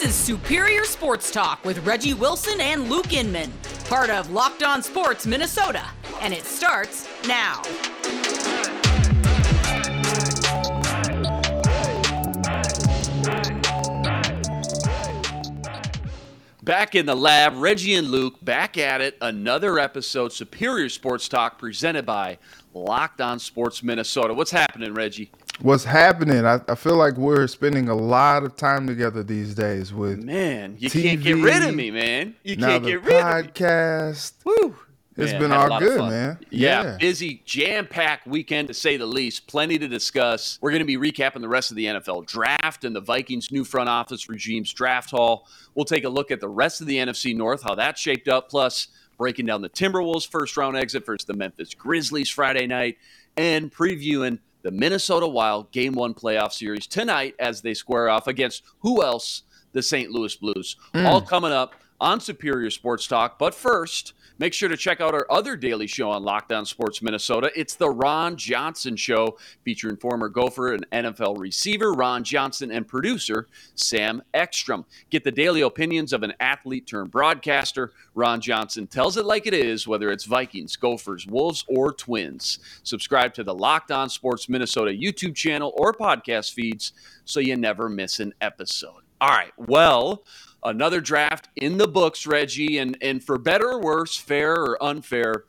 This is Superior Sports Talk with Reggie Wilson and Luke Inman, part of Locked On Sports Minnesota, and it starts now. Back in the lab, Reggie and Luke back at it. Another episode, Superior Sports Talk, presented by Locked On Sports Minnesota. What's happening, Reggie? What's happening? I, I feel like we're spending a lot of time together these days with Man, you TV, can't get rid of me, man. You can't get rid of me. podcast. Woo. It's Man, been all good, man. Yeah, Yeah. busy, jam-packed weekend to say the least. Plenty to discuss. We're going to be recapping the rest of the NFL draft and the Vikings' new front office regime's draft haul. We'll take a look at the rest of the NFC North, how that shaped up, plus breaking down the Timberwolves' first-round exit versus the Memphis Grizzlies Friday night, and previewing the Minnesota Wild Game One playoff series tonight as they square off against who else? The St. Louis Blues. Hmm. All coming up on Superior Sports Talk. But first, make sure to check out our other daily show on Locked On Sports Minnesota. It's the Ron Johnson Show, featuring former Gopher and NFL receiver Ron Johnson and producer Sam Ekstrom. Get the daily opinions of an athlete turned broadcaster. Ron Johnson tells it like it is, whether it's Vikings, Gophers, Wolves, or Twins. Subscribe to the Locked On Sports Minnesota YouTube channel or podcast feeds so you never miss an episode. All right, well, another draft in the books, Reggie, and and for better or worse, fair or unfair,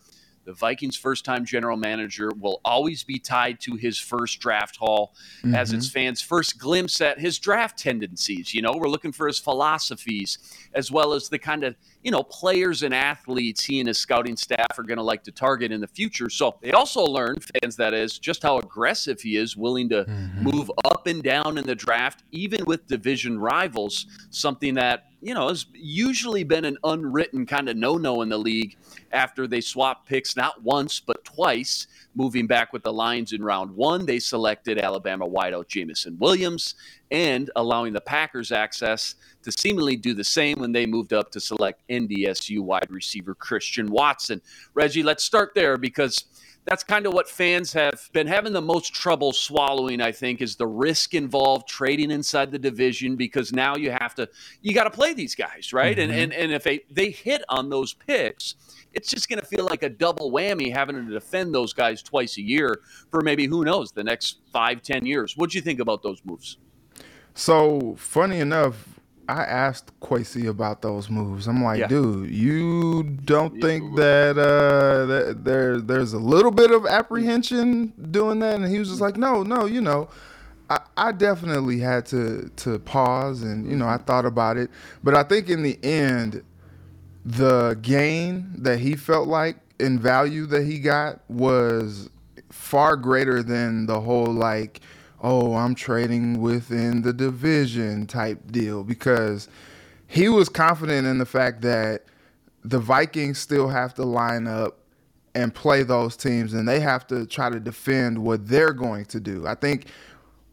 the Vikings' first-time general manager will always be tied to his first draft haul as mm-hmm. its fans' first glimpse at his draft tendencies. You know, we're looking for his philosophies as well as the kind of you know players and athletes he and his scouting staff are going to like to target in the future. So they also learn, fans that is, just how aggressive he is, willing to mm-hmm. move up and down in the draft, even with division rivals. Something that you know has usually been an unwritten kind of no-no in the league after they swapped picks not once but twice. Moving back with the Lions in round one, they selected Alabama wideout Jameson Williams and allowing the Packers access to seemingly do the same when they moved up to select NDSU wide receiver Christian Watson. Reggie, let's start there because that's kind of what fans have been having the most trouble swallowing, I think, is the risk involved trading inside the division because now you have to you got to play these guys, right? And mm-hmm. and and if they, they hit on those picks, it's just going to feel like a double whammy having to defend those guys twice a year for maybe who knows the next five, ten years. What do you think about those moves? So funny enough, I asked Kwesi about those moves. I'm like, Yeah. dude, you don't think that uh that there there's a little bit of apprehension doing that? And he was just like, no, no, you know. I, I definitely had to to pause and you know I thought about it, but I think in the end, the gain that he felt like in value that he got was far greater than the whole like oh i'm trading within the division type deal. Because he was confident in the fact that the vikings still have to line up and play those teams and they have to try to defend what they're going to do. I think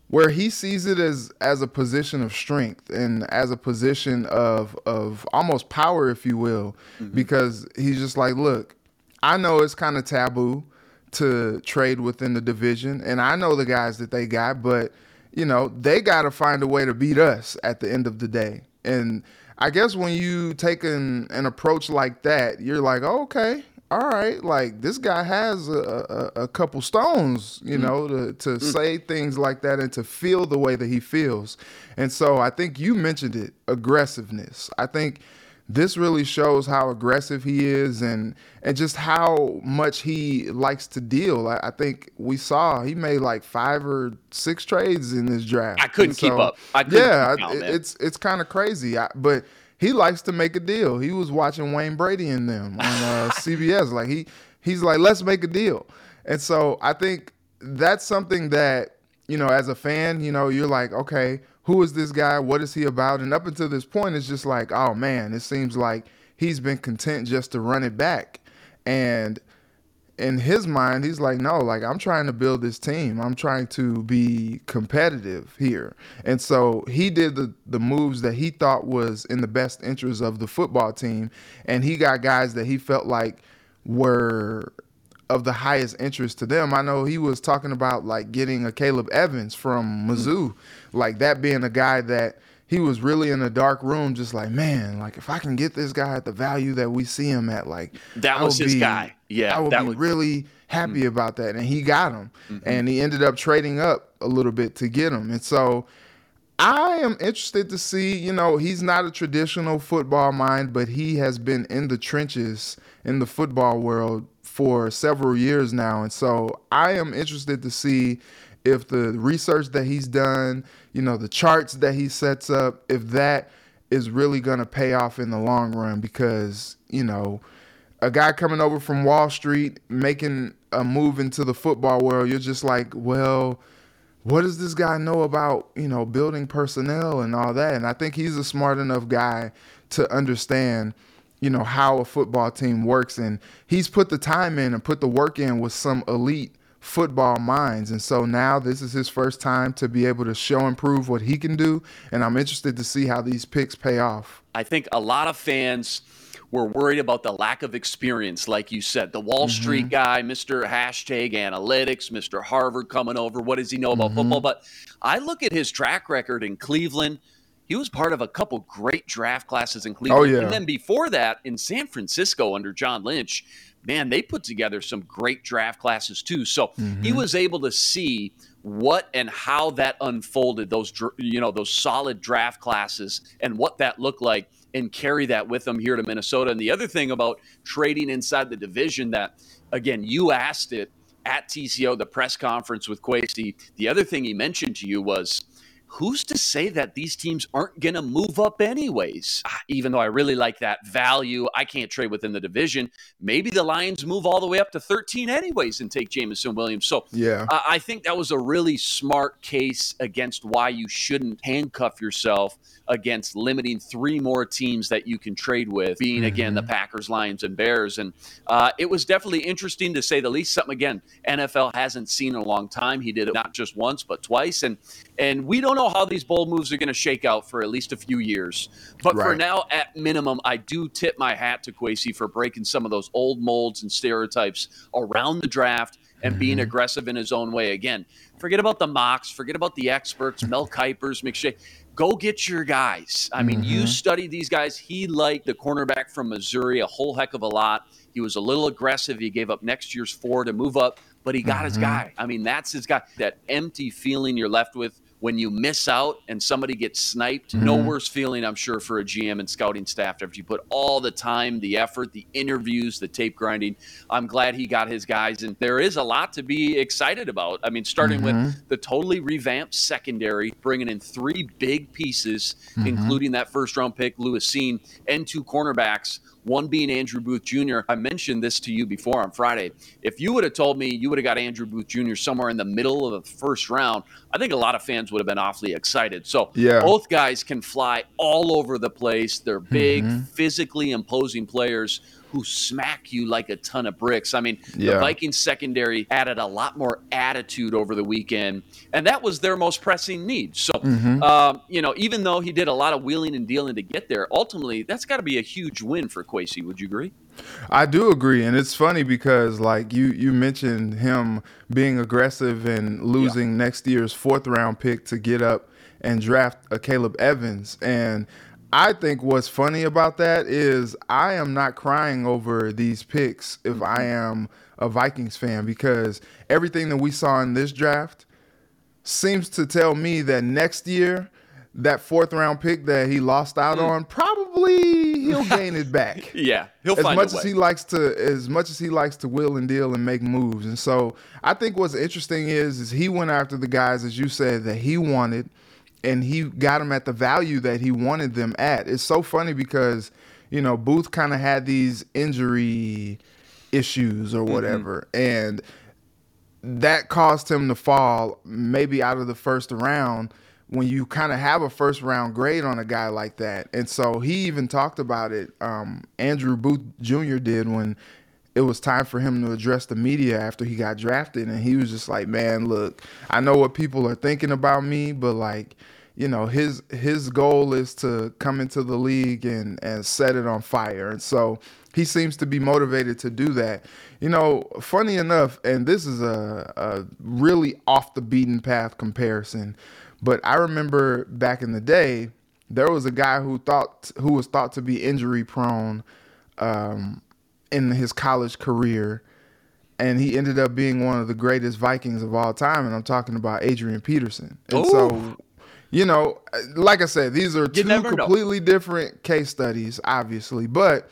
where he sees it as as a position of strength and as a position of of almost power if you will mm-hmm. because he's just like look i know it's kind of taboo to trade within the division and i know the guys that they got but you know they got to find a way to beat us at the end of the day and i guess when you take an, an approach like that you're like oh, okay all right, like this guy has a, a, a couple stones, you mm. know, to, to mm. say things like that and to feel the way that he feels. And so I think you mentioned it aggressiveness. I think this really shows how aggressive he is and and just how much he likes to deal. I, I think we saw he made like five or six trades in this draft. I couldn't And keep up. I couldn't yeah, keep it's it's kind of crazy. I, but he likes to make a deal. He was watching Wayne Brady and them on uh, CBS. Like he he's like, let's make a deal. And so I think that's something that you know, as a fan, you know, you're like, okay, who is this guy? What is he about? And up until this point, it's just like, oh man, it seems like he's been content just to run it back. And in his mind, he's like, no, like I'm trying to build this team. I'm trying to be competitive here. And so he did the the moves that he thought was in the best interest of the football team, and he got guys that he felt like were of the highest interest to them. I know he was talking about like getting a Caleb Evans from Mizzou, like that being a guy that he was really in a dark room, just like, man, like if I can get this guy at the value that we see him at, like that was his be, guy. Yeah, I would that be was... really happy mm-hmm. about that. And he got him, mm-hmm. and he ended up trading up a little bit to get him. And so I am interested to see, you know, he's not a traditional football mind, but he has been in the trenches in the football world for several years now. And so I am interested to see if the research that he's done, you know, the charts that he sets up, if that is really going to pay off in the long run because, you know, a guy coming over from Wall Street making a move into the football world, you're just like, well, what does this guy know about, you know, building personnel and all that? And I think he's a smart enough guy to understand, you know, how a football team works. And he's put the time in and put the work in with some elite football minds. And so now this is his first time to be able to show and prove what he can do. And I'm interested to see how these picks pay off. I think a lot of fans were worried about the lack of experience, like you said. The Wall mm-hmm. Street guy, Mr. Hashtag Analytics, Mr. Harvard coming over. What does he know about mm-hmm. football? But I look at his track record in Cleveland. He was part of a couple great draft classes in Cleveland. Oh, yeah. And then before that, in San Francisco under John Lynch, man, they put together some great draft classes too. So mm-hmm. he was able to see what and how that unfolded those you know those solid draft classes and what that looked like and carry that with him here to Minnesota. And the other thing about trading inside the division that again you asked it at TCO the press conference with Kwesi. The other thing he mentioned to you was who's to say that these teams aren't going to move up anyways? Ah, even though I really like that value, I can't trade within the division. Maybe the Lions move all the way up to 13 anyways and take Jameson Williams. So yeah, uh, I think that was a really smart case against why you shouldn't handcuff yourself against limiting three more teams that you can trade with, being mm-hmm. again the Packers, Lions, and Bears. And uh, it was definitely interesting to say the least. Something again NFL hasn't seen in a long time. He did it not just once but twice, and and we don't know how these bold moves are going to shake out for at least a few years. But right. for now, at minimum, I do tip my hat to Kwesi for breaking some of those old molds and stereotypes around the draft and mm-hmm. being aggressive in his own way. Again, forget about the mocks, forget about the experts, Mel Kipers, McShay go get your guys. I mean, mm-hmm. you study these guys. He liked the cornerback from Missouri a whole heck of a lot. He was a little aggressive. He gave up next year's four to move up, but he got mm-hmm. his guy. I mean, that's his guy. That empty feeling you're left with when you miss out and somebody gets sniped, mm-hmm. no worse feeling, I'm sure, for a GM and scouting staff after you put all the time, the effort, the interviews, the tape grinding. I'm glad he got his guys, and there is a lot to be excited about. I mean, starting mm-hmm. with the totally revamped secondary, bringing in three big pieces, mm-hmm. including that first round pick, Lewis Cine, and two cornerbacks one being Andrew Booth Jr. I mentioned this to you before on Friday. If you would have told me you would have got Andrew Booth Jr. somewhere in the middle of the first round, I think a lot of fans would have been awfully excited. So yeah. both guys can fly all over the place. They're big, mm-hmm. physically imposing players who smack you like a ton of bricks. I mean, yeah. the Vikings secondary added a lot more attitude over the weekend, and that was their most pressing need. So, mm-hmm. um, you know, even though he did a lot of wheeling and dealing to get there, ultimately that's got to be a huge win for Kwesi. Would you agree? I do agree, and it's funny because like you you mentioned him being aggressive and losing yeah. next year's fourth round pick to get up and draft a Caleb Evans and I think what's funny about that is I am not crying over these picks if I mm-hmm. am a Vikings fan because everything that we saw in this draft seems to tell me that next year that fourth round pick that he lost out mm. on probably he'll gain it back. yeah, he'll as much as he likes to as much as he likes to will and deal and make moves. And so I think what's interesting is is he went after the guys as you said that he wanted and he got them at the value that he wanted them at. It's so funny because you know Booth kind of had these injury issues or mm-hmm. whatever, mm-hmm. and that caused him to fall maybe out of the first round when you kind of have a first round grade on a guy like that. And so he even talked about it. Um, Andrew Booth Jr. did when it was time for him to address the media after he got drafted and he was just like man look i know what people are thinking about me but like you know his his goal is to come into the league and and set it on fire. And so he seems to be motivated to do that. You know funny enough and this is a, a really off the beaten path comparison but i remember back in the day there was a guy who thought who was thought to be injury prone um, in his college career, and he ended up being one of the greatest Vikings of all time. And I'm talking about Adrian Peterson. And Ooh. so, you know, like I said, these are two never know. completely different case studies, obviously, but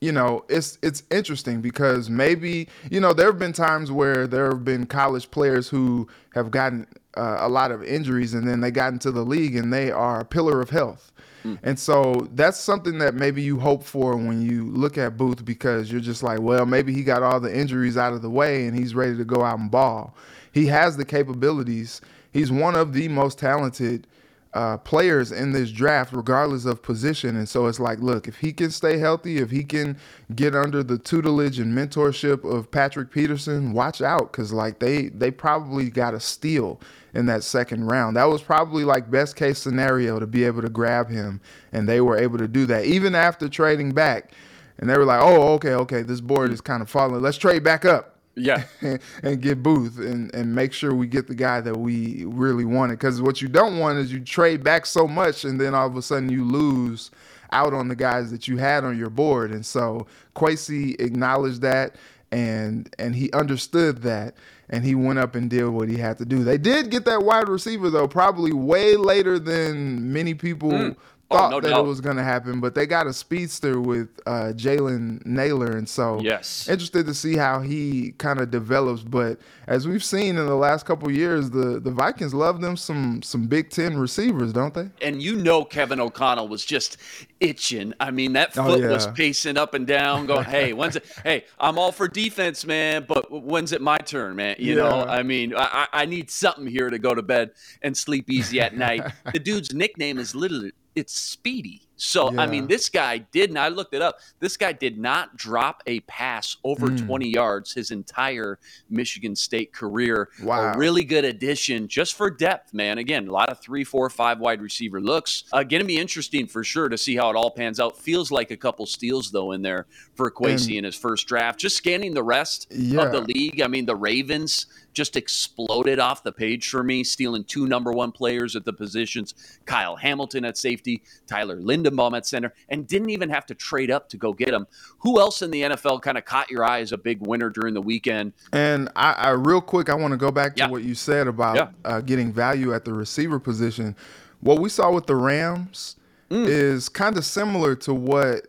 you know, it's it's interesting because maybe you know there have been times where there have been college players who have gotten uh, a lot of injuries and then they got into the league and they are a pillar of health. Mm. And so that's something that maybe you hope for when you look at Booth because you're just like, well, maybe he got all the injuries out of the way and he's ready to go out and ball. He has the capabilities. He's one of the most talented uh, players in this draft, regardless of position. And so it's like, look, if he can stay healthy, if he can get under the tutelage and mentorship of Patrick Peterson, watch out, because like they they probably got a steal in that second round. That was probably like best case scenario to be able to grab him, and they were able to do that even after trading back. And they were like, oh, okay, okay, this board is kind of falling. Let's trade back up Yeah. and get Booth and, and make sure we get the guy that we really wanted. Because what you don't want is you trade back so much and then all of a sudden you lose out on the guys that you had on your board. And so Kwesi acknowledged that and and he understood that and he went up and did what he had to do. They did get that wide receiver though, probably way later than many people Oh, thought no that doubt. it was going to happen. But they got a speedster with uh, Jalen Nailor, and so Yes. interested to see how he kind of develops. But as we've seen in the last couple of years, the the Vikings love them some some Big Ten receivers, don't they? and you know Kevin O'Connell was just itching. I mean, that Oh, foot was pacing up and down, going, "Hey, when's it? Hey, I'm all for defense, man, but when's it my turn, man? You know, I mean, I, I I need something here to go to bed and sleep easy at night. the dude's nickname is literally it's Speedy. So I mean, this guy did, and I looked it up. This guy did not drop a pass over Mm. 20 yards his entire Michigan State career. Wow. A really good addition just for depth, man. Again, a lot of three, four, five wide receiver looks. Uh, going to be interesting for sure to see how it all pans out. Feels like a couple steals though in there for Kwesi in his first draft. Just scanning the rest Yeah. of the league. I mean, the Ravens just exploded off the page for me, stealing two number one players at the positions: Kyle Hamilton at safety, Tyler Linderbaum at center, and didn't even have to trade up to go get him. Who else in the NFL kind of caught your eye as a big winner during the weekend? And I, I real quick, I want to go back to Yeah. what you said about Yeah. uh, getting value at the receiver position. What we saw with the Rams is kind of similar to what Mm.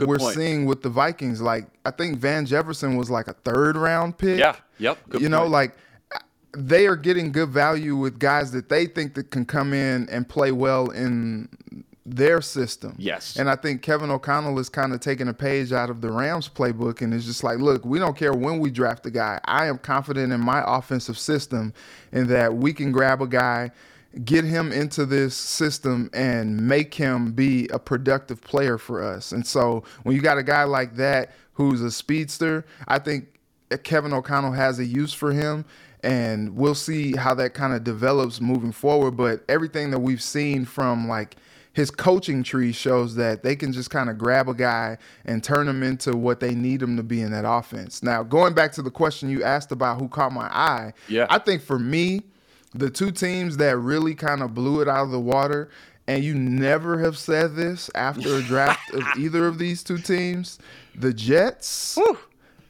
Good we're point. seeing with the Vikings. Like I think Van Jefferson was like a third round pick. Yeah, yep. Good you know, like they are getting good value with guys that they think that can come in and play well in their system. Yes. And I think Kevin O'Connell is kind of taking a page out of the Rams playbook and is just like, look, we don't care when we draft a guy. I am confident in my offensive system in that we can grab a guy, get him into this system and make him be a productive player for us. And so when you got a guy like that who's a speedster, I think Kevin O'Connell has a use for him, and we'll see how that kind of develops moving forward. But everything that we've seen from like his coaching tree shows that they can just kind of grab a guy and turn him into what they need him to be in that offense. Now, going back to the question you asked about who caught my eye, Yeah. I think for me, the two teams that really kind of blew it out of the water, and you never have said this after a draft of either of these two teams, the Jets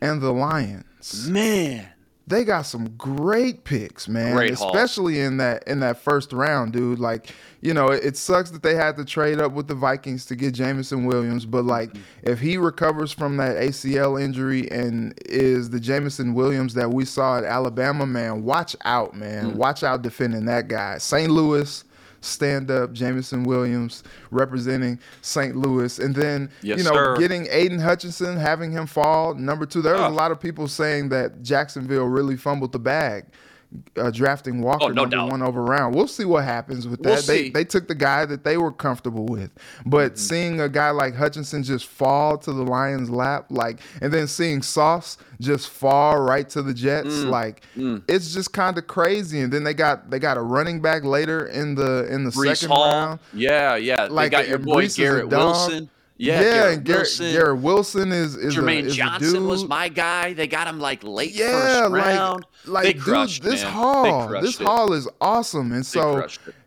and the Lions. Man. They got some great picks, man. Great haul. Especially in that in that first round, dude. Like, you know, it, it sucks that they had to trade up with the Vikings to get Jameson Williams, but like if he recovers from that ACL injury and is the Jameson Williams that we saw at Alabama, man, watch out, man. Mm. Watch out defending that guy. St. Louis stand up Jameson Williams representing St. Louis and then Yes, you know sir. getting Aidan Hutchinson having him fall number 2 there was Ah. a lot of people saying that Jacksonville really fumbled the bag uh, drafting Walker Oh, no number doubt. one overround. We'll see what happens with that. We'll they see. Mm-hmm. they took the guy that they were comfortable with, but seeing a guy like Hutchinson just fall to the Lions' lap, like, and then seeing Sauce just fall right to the Jets, Mm. like, it's just kind of crazy. And then they got they got a running back later in the in the second Hall. round. Yeah, yeah. Like they got your boy Garrett. Wilson. Yeah, Garrett and Garrett Wilson. Garrett Wilson is is a, Jermaine is a Johnson was my guy. They got him like late yeah, first round. like they dude, crushed, this man. They this it. haul is awesome, and so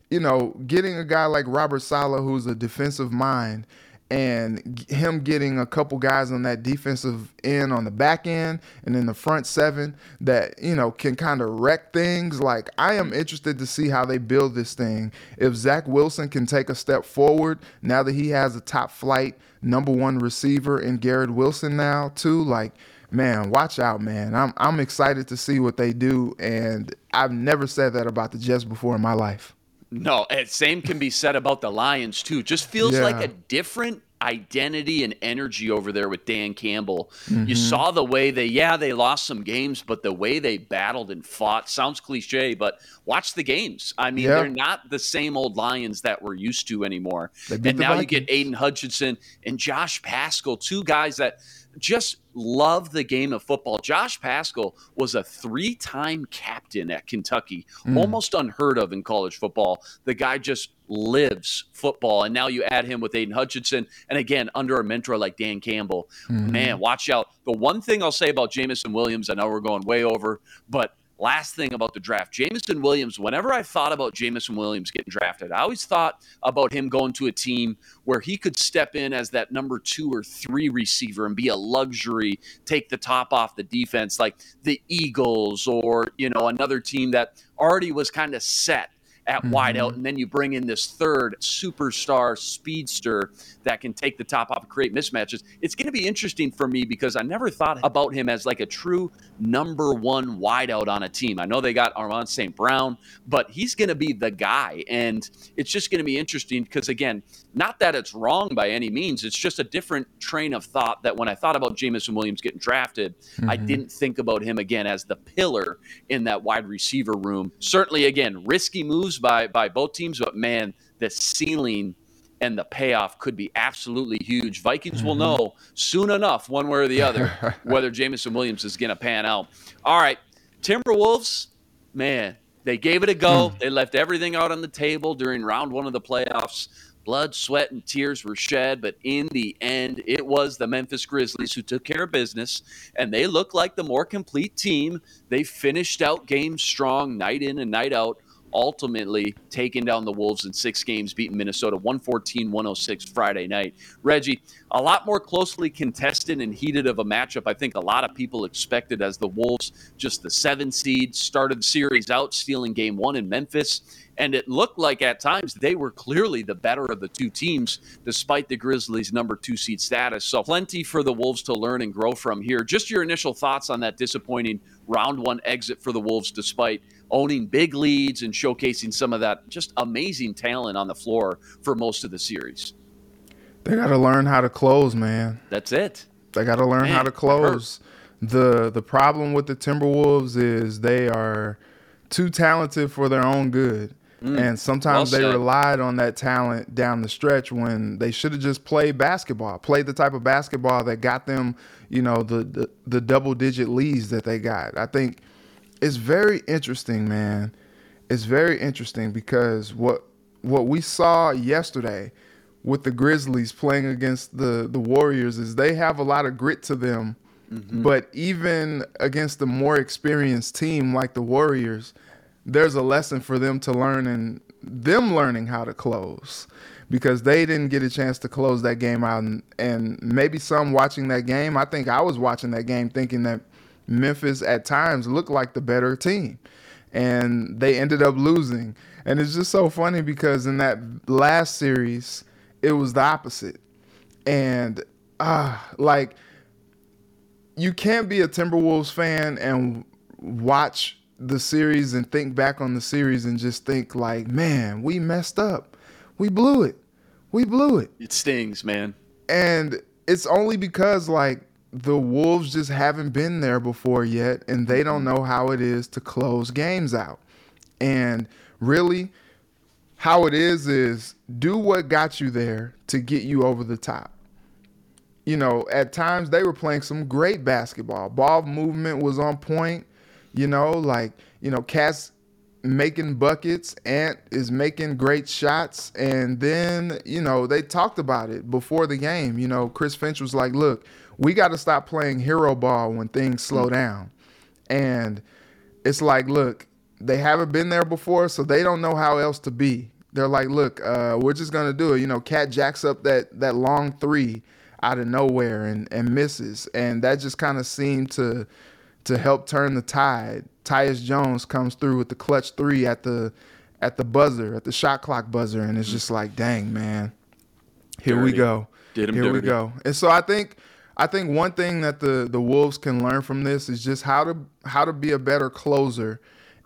you know, getting a guy like Robert Saleh, who's a defensive mind, and him getting a couple guys on that defensive end on the back end and in the front seven that you know can kind of wreck things like i am interested to see how they build this thing if zach wilson can take a step forward now that he has a top flight number one receiver in garrett wilson now too like man watch out man i'm, I'm excited to see what they do and i've never said that about the jets before in my life no, and same can be said about the Lions too. Just feels Yeah. like a different identity and energy over there with Dan Campbell. Mm-hmm. You saw the way they yeah, they lost some games, but the way they battled and fought sounds cliche, but watch the games. I mean, Yeah. they're not the same old Lions that we're used to anymore. And now you get Aidan Hutchinson and Josh Paschal, two guys that just love the game of football. Josh Paschal was a three time captain at Kentucky, Mm. almost unheard of in college football. The guy just lives football. And now you add him with Aidan Hutchinson. And again, under a mentor like Dan Campbell. Mm-hmm. Man, watch out. The one thing I'll say about Jameson Williams, I know we're going way over, but last thing about the draft. Jameson Williams, whenever I thought about Jameson Williams getting drafted, I always thought about him going to a team where he could step in as that number two or three receiver and be a luxury, take the top off the defense, like the Eagles or, you know, another team that already was kind of set at mm-hmm. wideout, and then you bring in this third superstar speedster that can take the top off and create mismatches. It's going to be interesting for me because I never thought about him as like a true number one wideout on a team. I know they got Amon-Ra St. Brown, but he's going to be the guy, and it's just going to be interesting because again, not that it's wrong by any means. It's just a different train of thought that when I thought about Jameson Williams getting drafted, I mm-hmm. didn't think about him again as the pillar in that wide receiver room. Certainly, again, risky moves by by both teams, but man, the ceiling and the payoff could be absolutely huge. Vikings will mm-hmm. know soon enough, one way or the other, whether Jameson Williams is going to pan out. All right, Timberwolves, man, they gave it a go. Hmm. They left everything out on the table during round one of the playoffs. Blood, sweat, and tears were shed, but in the end, it was the Memphis Grizzlies who took care of business, and they looked like the more complete team. They finished out games strong, night in and night out, ultimately taking down the Wolves in six games, beating Minnesota 114 106 Friday night. Reggie, a lot more closely contested and heated of a matchup, I think a lot of people expected as the Wolves, just the seven seed, started the series out, stealing game one in Memphis. And it looked like at times they were clearly the better of the two teams, despite the Grizzlies' number two seed status. So, plenty for the Wolves to learn and grow from here. Just your initial thoughts on that disappointing round one exit for the Wolves, despite owning big leads and showcasing some of that just amazing talent on the floor for most of the series. They got to learn how to close, man. That's it. They got to learn how to close. The the problem with the Timberwolves is they are too talented for their own good. and sometimes Mm. well they relied on that talent down the stretch when they should have just played basketball, played the type of basketball that got them, you know, the, the the double digit leads that they got. I think it's very interesting, man. It's very interesting because what what we saw yesterday with the Grizzlies playing against the the Warriors is they have a lot of grit to them. Mm-hmm. But even against the more experienced team like the Warriors, there's a lesson for them to learn and them learning how to close because they didn't get a chance to close that game out and, and maybe some watching that game i think i was watching that game thinking that memphis at times looked like the better team and they ended up losing and it's just so funny because in that last series it was the opposite and ah like you can't be a Timberwolves fan and watch the series and think back on the series and just think like, man, we messed up. We blew it. We blew it. It stings, man. And it's only because like the Wolves just haven't been there before yet and they don't mm-hmm. know how it is to close games out. And really how it is is do what got you there to get you over the top you know, at times they were playing some great basketball. Ball movement was on point. You know, like you know, Cass making buckets, Ant is making great shots, and then you know they talked about it before the game. You know, Chris Finch was like, "Look, we got to stop playing hero ball when things slow down," and it's like, look, they haven't been there before, so they don't know how else to be. They're like, look, uh, we're just gonna do it. You know, Cat jacks up that that long three out of nowhere and and misses, and that just kind of seemed to to help turn the tide. Tyus Jones comes through with the clutch three at the at the buzzer, at the shot clock buzzer, and it's just like, dang man, here we Dirty. go, Did 'em here we go. And so I think I think one thing that the the Wolves can learn from this is just how to how to be a better closer.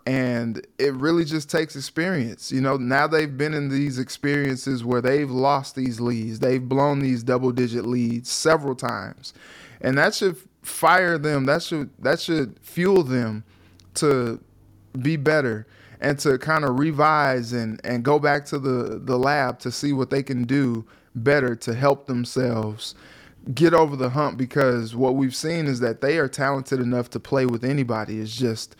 And it really just takes experience. You know, now they've been in these experiences where they've lost these leads. They've blown these double digit leads several times. And that should fire them. That should that should fuel them to be better and to kind of revise and, and go back to the, the lab to see what they can do better to help themselves get over the hump because what we've seen is that they are talented enough to play with anybody. It's just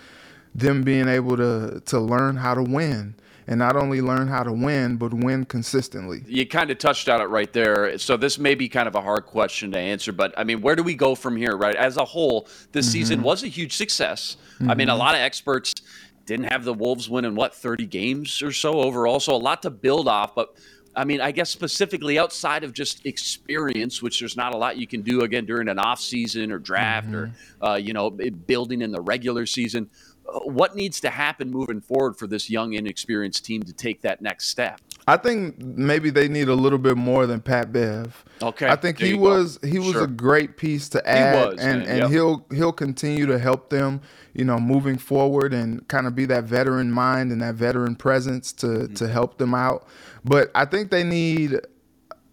them being able to to learn how to win. And not only learn how to win, but win consistently. You kind of touched on it right there. So this may be kind of a hard question to answer, but I mean, where do we go from here, right? As a whole, this mm-hmm. season was a huge success. I mean, a mm-hmm. lot of experts didn't have the Wolves winning what 30 games or so overall, so a lot to build off, but I mean, I guess specifically outside of just experience, which there's not a lot you can do again during an off season or draft or uh, you know building in the regular season. uh, What needs to happen moving forward for this young, inexperienced team to take that next step? I think maybe they need a little bit more than Pat Bev. Okay, I think he was he was Sure. a great piece to add, was, and man, and yep. he'll he'll continue to help them, you know, moving forward and kind of be that veteran mind and that veteran presence to Mm-hmm. to help them out. But I think they need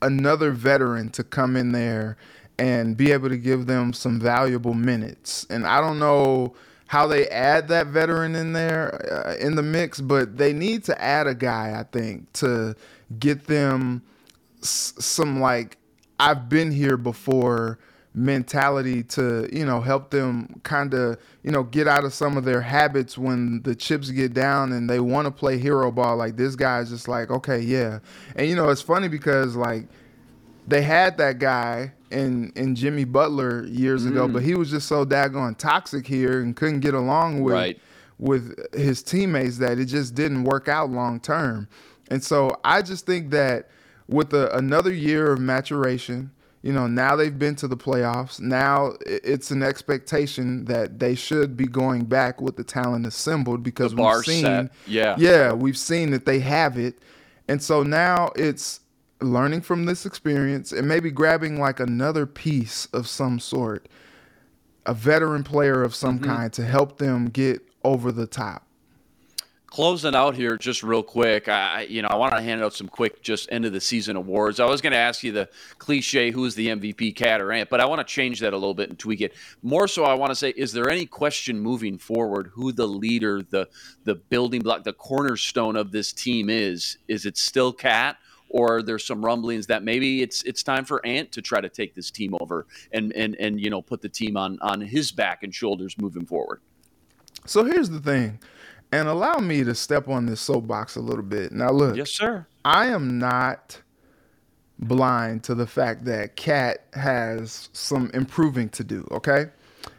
another veteran to come in there and be able to give them some valuable minutes. And I don't know how they add that veteran in there uh, in the mix, but they need to add a guy, I think, to get them s- some like I've been here before mentality to you know help them kind of you know get out of some of their habits when the chips get down and they want to play hero ball. Like this guy's just like okay yeah. And you know it's funny because like they had that guy in in Jimmy Butler years ago, but he was just so daggone toxic here and couldn't get along with Right. with his teammates that it just didn't work out long term. And so I just think that with a, another year of maturation, you know, now they've been to the playoffs. Now it's an expectation that they should be going back with the talent assembled because we've seen, set. Yeah. yeah, we've seen that they have it. And so now it's learning from this experience and maybe grabbing like another piece of some sort, a veteran player of some Mm-hmm. kind to help them get over the top. Closing out here, just real quick. I, you know, I want to hand out some quick, just end of the season awards. I was going to ask you the cliche, who's the MVP, Cat or Ant, but I want to change that a little bit and tweak it. More so, I want to say, is there any question moving forward who the leader, the the building block, the cornerstone of this team is? Is it still Cat, or there's some rumblings that maybe it's it's time for Ant to try to take this team over and and and you know put the team on on his back and shoulders moving forward? So here's the thing, and allow me to step on this soapbox a little bit. Now, look, Yes, sir. I am not blind to the fact that Cat has some improving to do, okay?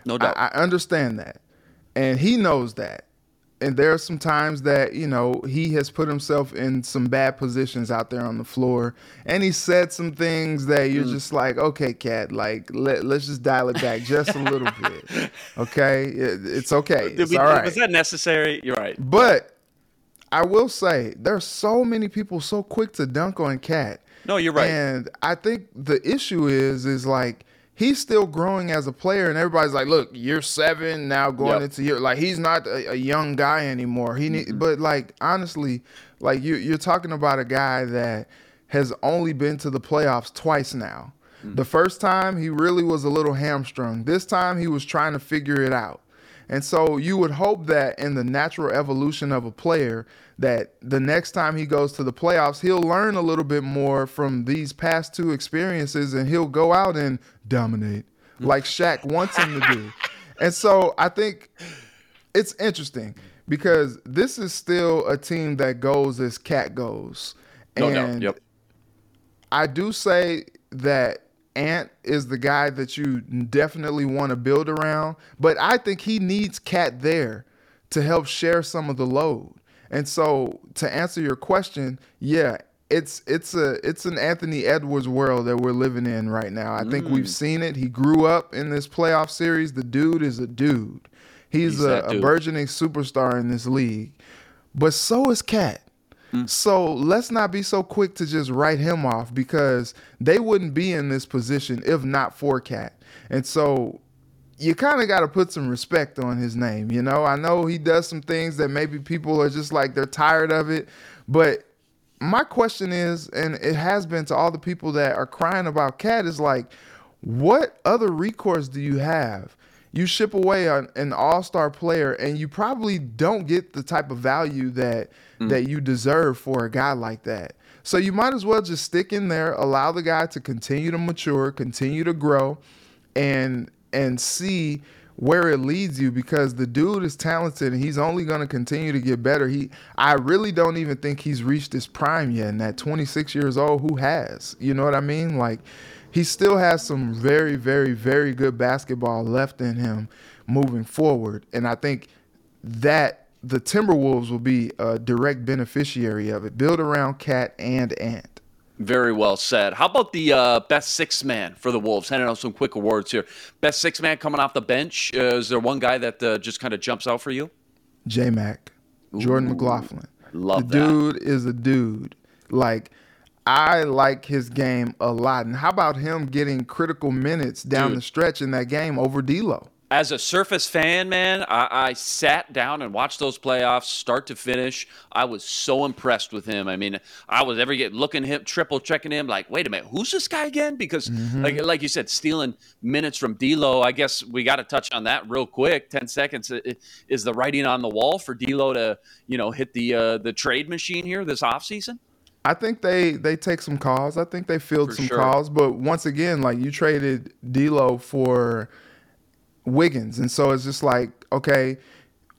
No I, doubt. I understand that. And he knows that. And there are some times that, you know, he has put himself in some bad positions out there on the floor. And he said some things that Mm. you're just like, okay, Cat, like, let, let's just dial it back just a little bit. Okay? It- it's okay. Did It's we- all right. Was that necessary? You're right. But I will say there's so many people so quick to dunk on Cat. No, you're right. And I think the issue is is like he's still growing as a player, and everybody's like, "Look, you're seven now, going Yep. into year like he's not a, a young guy anymore." He need, but like honestly, like you you're talking about a guy that has only been to the playoffs twice now. Mm. The first time he really was a little hamstrung. This time he was trying to figure it out. And so you would hope that in the natural evolution of a player, that the next time he goes to the playoffs, he'll learn a little bit more from these past two experiences and he'll go out and dominate like Shaq wants him to do. And so I think it's interesting because this is still a team that goes as Cat goes. No and. Yep. I do say that Ant is the guy that you definitely want to build around, but I think he needs Cat there to help share some of the load. And so to answer your question, yeah, it's it's a it's an Anthony Edwards world that we're living in right now. I think we've mm. seen it. He grew up in this playoff series. The dude is a dude. He's, He's a, that a burgeoning superstar in this league. But so is Cat. Mm. So let's not be so quick to just write him off because they wouldn't be in this position if not for Cat. And so you kind of got to put some respect on his name. You know, I know he does some things that maybe people are just like they're tired of it, but my question is, and it has been to all the people that are crying about Cat, is like, what other recourse do you have? You ship away an, an all-star player, and you probably don't get the type of value that mm. that you deserve for a guy like that. So you might as well just stick in there, allow the guy to continue to mature, continue to grow, and and see where it leads you because the dude is talented and he's only going to continue to get better. He I really don't even think he's reached his prime yet and at 26 years old who has? You know what I mean? Like he still has some very very very good basketball left in him moving forward and I think that the Timberwolves will be a direct beneficiary of it. Build around Cat and Ant. Very well said. How about the uh, best six man for the Wolves? Handing out some quick awards here. Best six man coming off the bench. Uh, is there one guy that uh, just kind of jumps out for you? J Mac, Jordan McLaughlin. love the that. dude is a dude. Like I like his game a lot. And how about him getting critical minutes down Dude. the stretch in that game over D'Lo? As a Surface fan, man, I, I sat down and watched those playoffs start to finish. I was so impressed with him. I mean, I was every get looking him, triple checking him, like, wait a minute, who's this guy again? Because, like, like you said, stealing minutes from D'Lo. I guess we got to touch on that real quick. Ten seconds is the writing on the wall for D'Lo to, you know, hit the uh, the trade machine here this offseason? I think they they take some calls. I think they field For some sure. calls. But once again, like you traded D'Lo for Wiggins, and so it's just like, okay,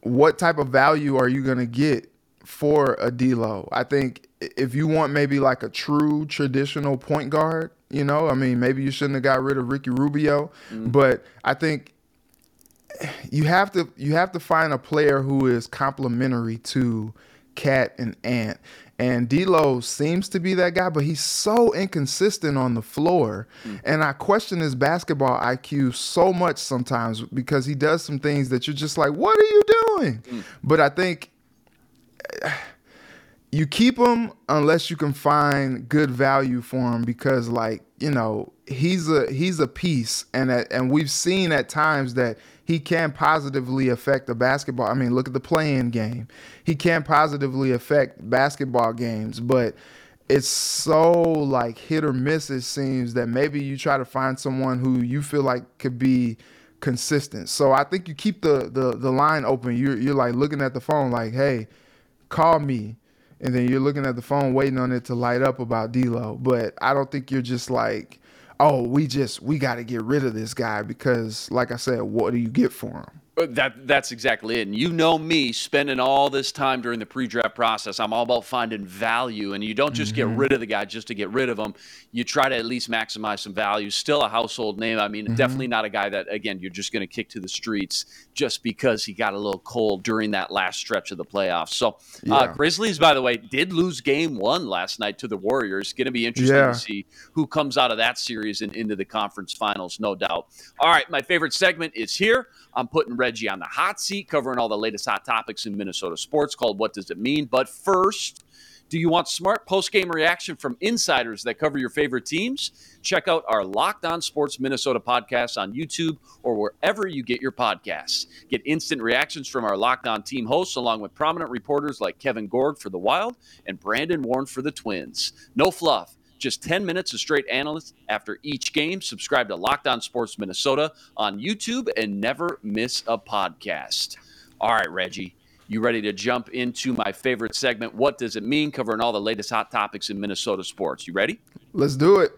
what type of value are you gonna get for a D'Lo? I think if you want maybe like a true traditional point guard, you know, I mean, maybe you shouldn't have got rid of Ricky Rubio, mm. but I think you have to you have to find a player who is complementary to Cat and Ant. And D'Lo seems to be that guy, but he's so inconsistent on the floor. Mm. And I question his basketball IQ so much sometimes because he does some things that you're just like, what are you doing? Mm. But I think you keep him unless you can find good value for him because like you know he's a he's a piece and at, and we've seen at times that he can positively affect the basketball i mean look at the playing game. He can positively affect basketball games but it's so like hit or miss it seems that maybe you try to find someone who you feel like could be consistent. So i think you keep the the, the line open. You're, you're like looking at the phone like hey call me. And then you're looking at the phone waiting on it to light up about D'Lo. But I don't think you're just like, oh, we just we got to get rid of this guy because, like I said, what do you get for him? Uh, That that's exactly it. And you know me spending all this time during the pre-draft process. I'm all about finding value, and you don't just get rid of the guy just to get rid of him. You try to at least maximize some value. Still a household name. I mean, definitely not a guy that again you're just going to kick to the streets just because he got a little cold during that last stretch of the playoffs. So uh, Grizzlies, by the way, did lose Game One last night to the Warriors. Going to be interesting Yeah. to see who comes out of that series and into the conference finals, no doubt. All right, my favorite segment is here. I'm putting Reggie on the hot seat, covering all the latest hot topics in Minnesota sports called What Does It Mean? But first, do you want smart post game reaction from insiders that cover your favorite teams? Check out our Locked On Sports Minnesota podcast on YouTube or wherever you get your podcasts. Get instant reactions from our Locked On team hosts, along with prominent reporters like Kevin Gorg for the Wild and Brandon Warne for the Twins. No fluff. Just 10 minutes of straight analysis after each game. Subscribe to Locked On Sports Minnesota on YouTube and never miss a podcast. All right, Reggie, you ready to jump into my favorite segment? What does it mean? Covering all the latest hot topics in Minnesota sports. You ready? Let's do it.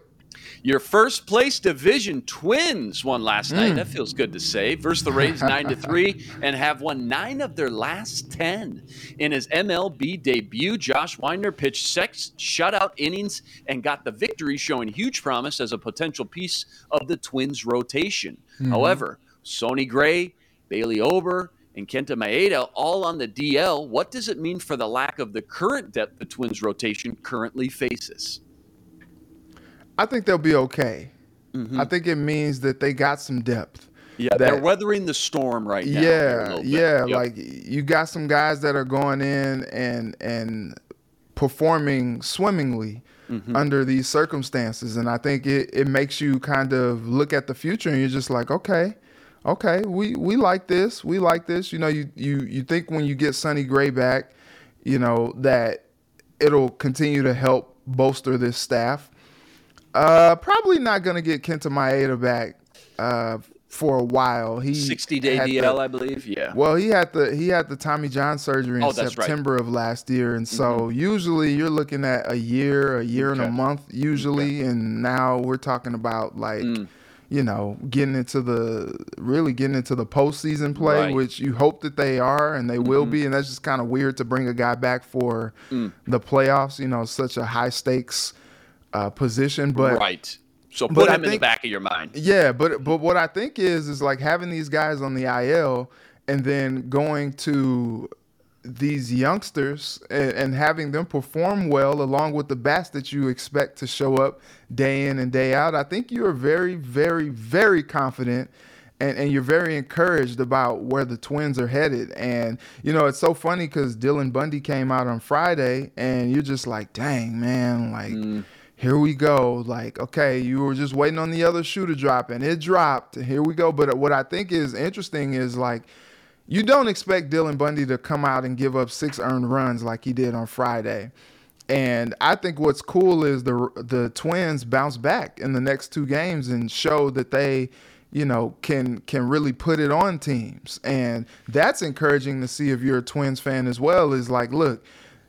Your first place division Twins won last night. That hmm. feels good to say. Versus the Rays nine to three and have won nine of their last ten. In his MLB debut, Josh Winder pitched six shutout innings and got the victory, showing huge promise as a potential piece of the Twins rotation. Mm-hmm. However, Sonny Gray, Bailey Ober, and Kenta Maeda all on the DL. What does it mean for the lack of the current depth the Twins rotation currently faces? I think they'll be okay. Mm-hmm. I think it means that they got some depth. Yeah, that, they're weathering the storm right now. Yeah, yeah. Yep. Like you got some guys that are going in and and performing swimmingly mm-hmm. under these circumstances, and I think it it makes you kind of look at the future, and you're just like, okay, okay, we we like this, we like this. You know, you you you think when you get Sonny Gray back, you know that it'll continue to help bolster this staff. Uh, probably not gonna get Kenta Maeda back. Uh, for a while. He 60 day DL, the, I believe. Yeah. Well, he had the he had the Tommy John surgery in oh, September right. of last year, and so mm-hmm. usually you're looking at a year, a year okay. and a month usually, okay. and now we're talking about like. Mm. You know, getting into the really getting into the postseason play, right. which you hope that they are and they mm-hmm. will be, and that's just kind of weird to bring a guy back for mm. the playoffs. You know, such a high stakes uh, position, but right so put him think, in the back of your mind. Yeah, but but what I think is is like having these guys on the IL and then going to these youngsters and, and, having them perform well along with the bats that you expect to show up day in and day out. I think you are very, very, very confident and, and you're very encouraged about where the twins are headed. And, you know, it's so funny because Dylan Bundy came out on Friday and you're just like, dang, man, like. Mm here we go. Like, okay, you were just waiting on the other shoe to drop, and it dropped. Here we go. But what I think is interesting is like, you don't expect Dylan Bundy to come out and give up six earned runs like he did on Friday. And I think what's cool is the the Twins bounce back in the next two games and show that they, you know, can can really put it on teams. And that's encouraging to see if you're a Twins fan as well. Is like, look,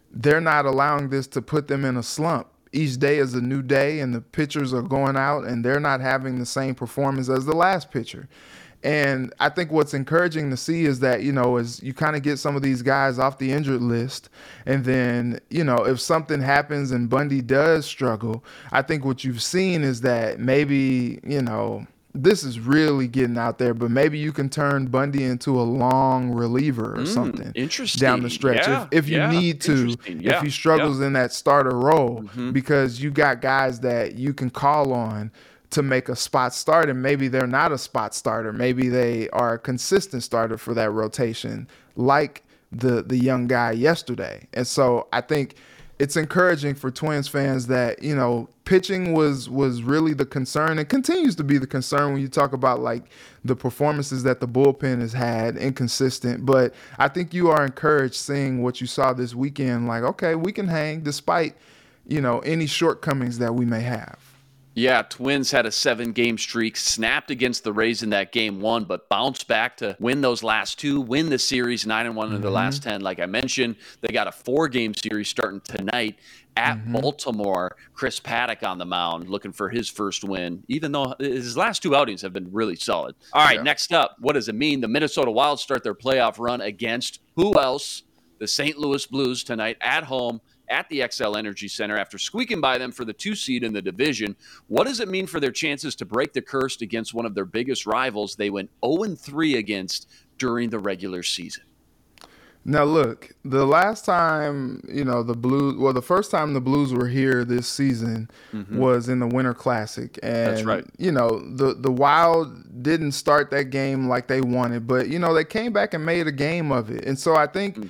they're not allowing this to put them in a slump each day is a new day and the pitchers are going out and they're not having the same performance as the last pitcher. And I think what's encouraging to see is that, you know, as you kind of get some of these guys off the injured list, and then, you know, if something happens and Bundy does struggle, I think what you've seen is that maybe, you know, this is really getting out there, but maybe you can turn Bundy into a long reliever or mm, something interesting. down the stretch yeah, if, if you yeah, need to, yeah, if he struggles in that starter role, mm-hmm. because you got guys that you can call on to make a spot start, and maybe they're not a spot starter. Maybe they are a consistent starter for that rotation, like the the young guy yesterday. And so I think it's encouraging for Twins fans that you know pitching was was really the concern and continues to be the concern when you talk about like the performances that the bullpen has had inconsistent. But I think you are encouraged seeing what you saw this weekend. Like, okay, we can hang despite you know any shortcomings that we may have. Yeah, Twins had a seven game streak, snapped against the Rays in that game one, but bounced back to win those last two, win the series nine and one mm-hmm. in the last 10. Like I mentioned, they got a four game series starting tonight at mm-hmm. Baltimore. Chris Paddack on the mound looking for his first win, even though his last two outings have been really solid. All right, yeah. next up, what does it mean? The Minnesota Wild start their playoff run against who else? The St. Louis Blues tonight at home at the Xcel Energy Center after squeaking by them for the two seed in the division. What does it mean for their chances to break the curse against one of their biggest rivals they went 0 3 against during the regular season? Now look, the last time you know the Blues, well, the first time the Blues were here this season mm-hmm. was in the Winter Classic, and That's right. you know the the Wild didn't start that game like they wanted, but you know they came back and made a game of it, and so I think mm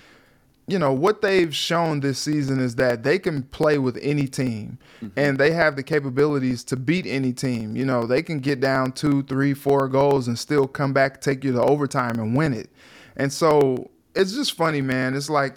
you know what they've shown this season is that they can play with any team. Mm-hmm. and they have the capabilities to beat any team. You know they can get down two three four goals and still come back take you to overtime and win it. And so it's just funny man. It's like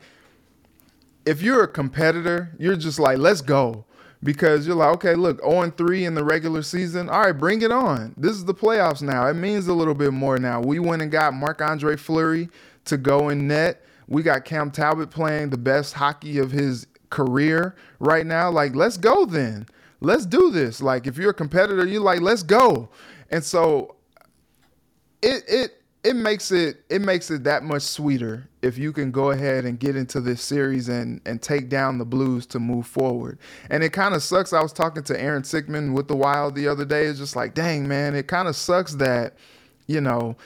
if you're a competitor you're just like let's go. Because you're like okay look 0 3 in the regular season. All right bring it on. This is the playoffs now. It means a little bit more now. We went and got marc-andre fleury to go in net we got Cam Talbot playing the best hockey of his career right now. Like, let's go then. Let's do this. Like, if you're a competitor, you're like, let's go. And so it it it makes it it makes it that much sweeter if you can go ahead and get into this series and and take down the Blues to move forward. And it kind of sucks. I was talking to Aaron Sickman with the Wild the other day. It's just like, dang man, it kind of sucks that, you know,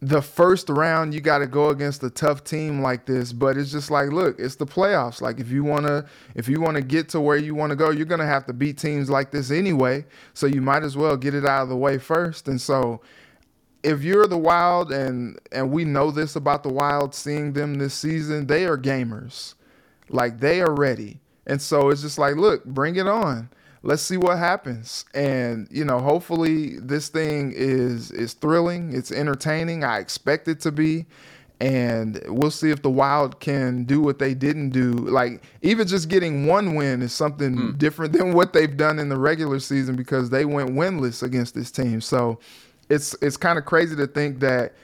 the first round you got to go against a tough team like this but it's just like look it's the playoffs. Like if you want to if you want to get to where you want to go you're going to have to beat teams like this anyway so you might as well get it out of the way first. And so if you're the wild and and we know this about the wild seeing them this season they are gamers. Like they are ready. And so it's just like look bring it on let's see what happens. And you know, hopefully this thing is is thrilling. It's entertaining. I expect it to be. And we'll see if the Wild can do what they didn't do. Like even just getting one win is something hmm. different than what they've done in the regular season because they went winless against this team. So it's it's kind of crazy to think that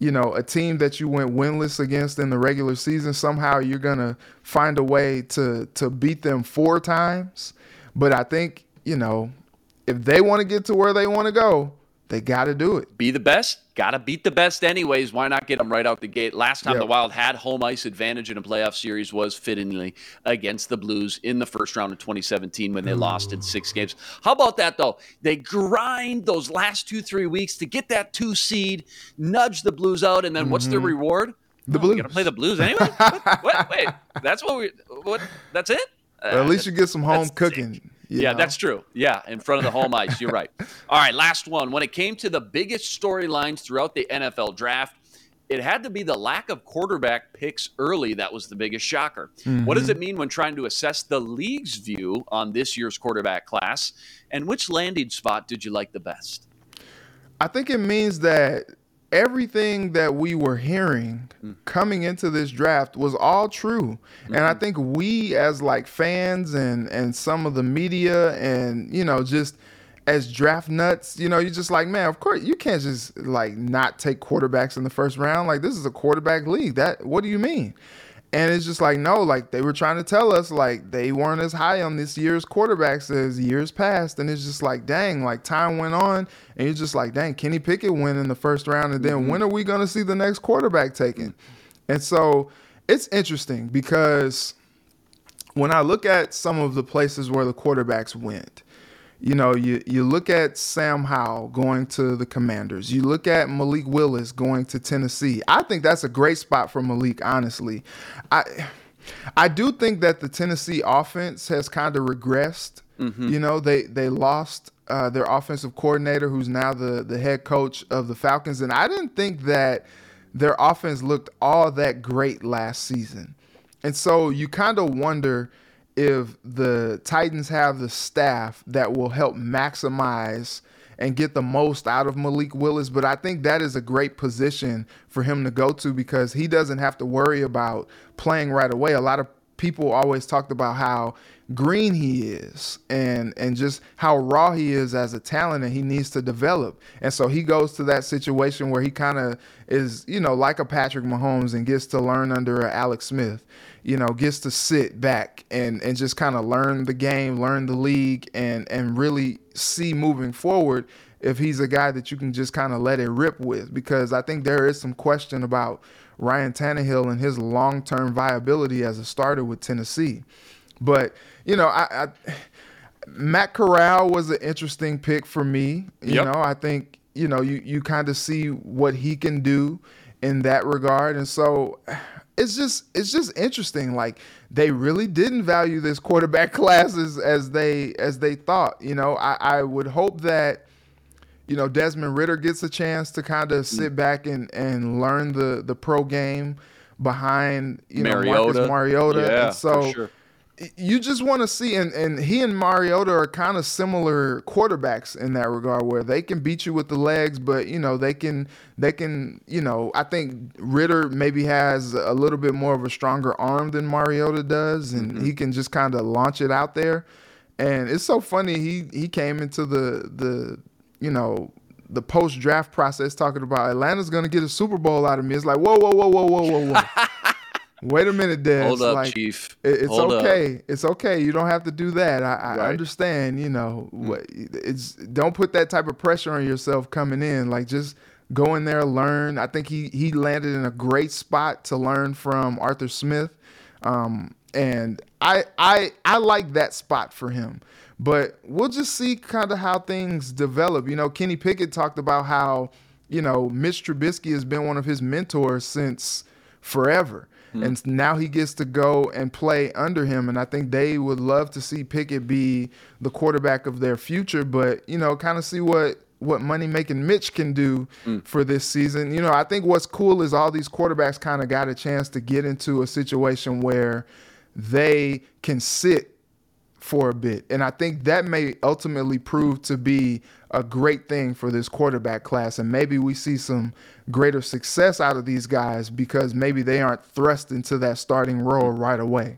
you know, a team that you went winless against in the regular season, somehow you're gonna find a way to to beat them four times. But I think, you know, if they want to get to where they want to go, they got to do it. Be the best. Got to beat the best anyways. Why not get them right out the gate? Last time yep. the Wild had home ice advantage in a playoff series was fittingly against the Blues in the first round of 2017 when they Ooh. lost in six games. How about that, though? They grind those last two, three weeks to get that two seed, nudge the Blues out, and then mm-hmm. what's the reward? The oh, Blues. Gonna play the Blues anyway? what, what? Wait, that's what we. What? That's it? At least you get some home cooking. yeah, know? that's true. Yeah, in front of the home ice. You're right. All right, last one. When it came to the biggest storylines throughout the NFL draft, it had to be the lack of quarterback picks early that was the biggest shocker. Mm-hmm. What does mm-hmm. it mean when trying to assess the league's view on this year's quarterback class? And which landing spot did you like the best? I think it means that everything that we were hearing mm. coming into this draft was all true mm-hmm. and i mm-hmm. think we as like fans and and some of the media and you know just as draft nuts you know you're just like man of course you can't just like not take quarterbacks in the first round like this is a quarterback league that what do you mean and it's just like, no, like they were trying to tell us, like they weren't as high on this year's quarterbacks as years past. And it's just like, dang, like time went on, and you're just like, dang, Kenny Pickett went in the first round, and then mm-hmm. when are we going to see the next quarterback taken? And so it's interesting because when I look at some of the places where the quarterbacks went, you know, you, you look at Sam Howell going to the Commanders. You look at Malik Willis going to Tennessee. I think that's a great spot for Malik, honestly. I I do think that the Tennessee offense has kind of regressed. Mm-hmm. You know, they they lost uh, their offensive coordinator, who's now the the head coach of the Falcons, and I didn't think that their offense looked all that great last season. And so you kind of wonder – if the Titans have the staff that will help maximize and get the most out of Malik Willis. But I think that is a great position for him to go to because he doesn't have to worry about playing right away. A lot of people always talked about how green he is and and just how raw he is as a talent and he needs to develop. And so he goes to that situation where he kind of is, you know, like a Patrick Mahomes and gets to learn under Alex Smith you know, gets to sit back and, and just kind of learn the game, learn the league, and and really see moving forward if he's a guy that you can just kind of let it rip with. Because I think there is some question about Ryan Tannehill and his long term viability as a starter with Tennessee. But you know, I, I Matt Corral was an interesting pick for me. You yep. know, I think you know you you kind of see what he can do in that regard, and so it's just it's just interesting. Like they really didn't value this quarterback classes as they as they thought. You know, I, I would hope that you know Desmond Ridder gets a chance to kind of sit back and and learn the the pro game behind you know Mariota. Marcus Mariota. Yeah, and so sure you just want to see, and, and he and Mariota are kind of similar quarterbacks in that regard, where they can beat you with the legs, but you know they can they can you know I think Ritter maybe has a little bit more of a stronger arm than Mariota does, and mm-hmm. he can just kind of launch it out there. And it's so funny he he came into the the you know the post draft process talking about Atlanta's going to get a Super Bowl out of me. It's like whoa whoa whoa whoa whoa whoa whoa. Wait a minute, Des. Hold up, like, Chief. It's Hold okay. Up. It's okay. You don't have to do that. I, I right. understand. You know, mm. it's don't put that type of pressure on yourself coming in. Like just go in there, learn. I think he he landed in a great spot to learn from Arthur Smith, um, and I I I like that spot for him. But we'll just see kind of how things develop. You know, Kenny Pickett talked about how you know, Mitch Trubisky has been one of his mentors since forever. Mm-hmm. And now he gets to go and play under him. And I think they would love to see Pickett be the quarterback of their future, but, you know, kind of see what what money making Mitch can do mm. for this season. You know, I think what's cool is all these quarterbacks kind of got a chance to get into a situation where they can sit for a bit. And I think that may ultimately prove to be a great thing for this quarterback class. And maybe we see some greater success out of these guys because maybe they aren't thrust into that starting role right away.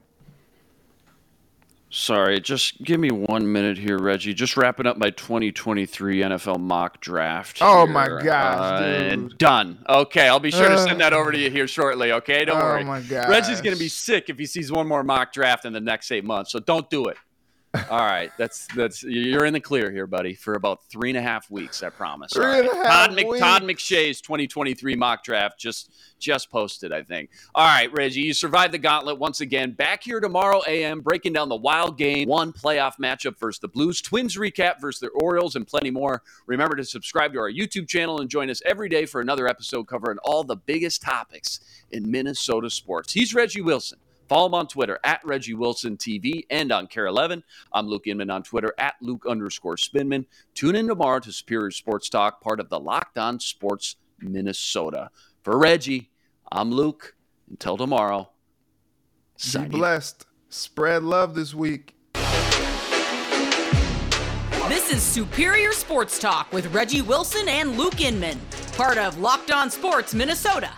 Sorry, just give me one minute here, Reggie. Just wrapping up my 2023 NFL mock draft. Oh here. my gosh, uh, and done. Okay, I'll be sure to send that over to you here shortly. Okay, don't oh worry. Oh Reggie's gonna be sick if he sees one more mock draft in the next eight months. So don't do it. All right, that's that's you're in the clear here, buddy, for about three and a half weeks. I promise. Three and a half Todd, Mc, Todd McShay's 2023 mock draft just just posted, I think. All right, Reggie, you survived the gauntlet once again. Back here tomorrow a.m. breaking down the wild game one playoff matchup versus the Blues, Twins recap versus the Orioles, and plenty more. Remember to subscribe to our YouTube channel and join us every day for another episode covering all the biggest topics in Minnesota sports. He's Reggie Wilson. Follow him on Twitter at Reggie Wilson TV and on KARE 11. I'm Luke Inman on Twitter at Luke underscore Spinman. Tune in tomorrow to Superior Sports Talk, part of the Locked On Sports Minnesota. For Reggie, I'm Luke. Until tomorrow, be blessed. Spread love this week. This is Superior Sports Talk with Reggie Wilson and Luke Inman, part of Locked On Sports Minnesota.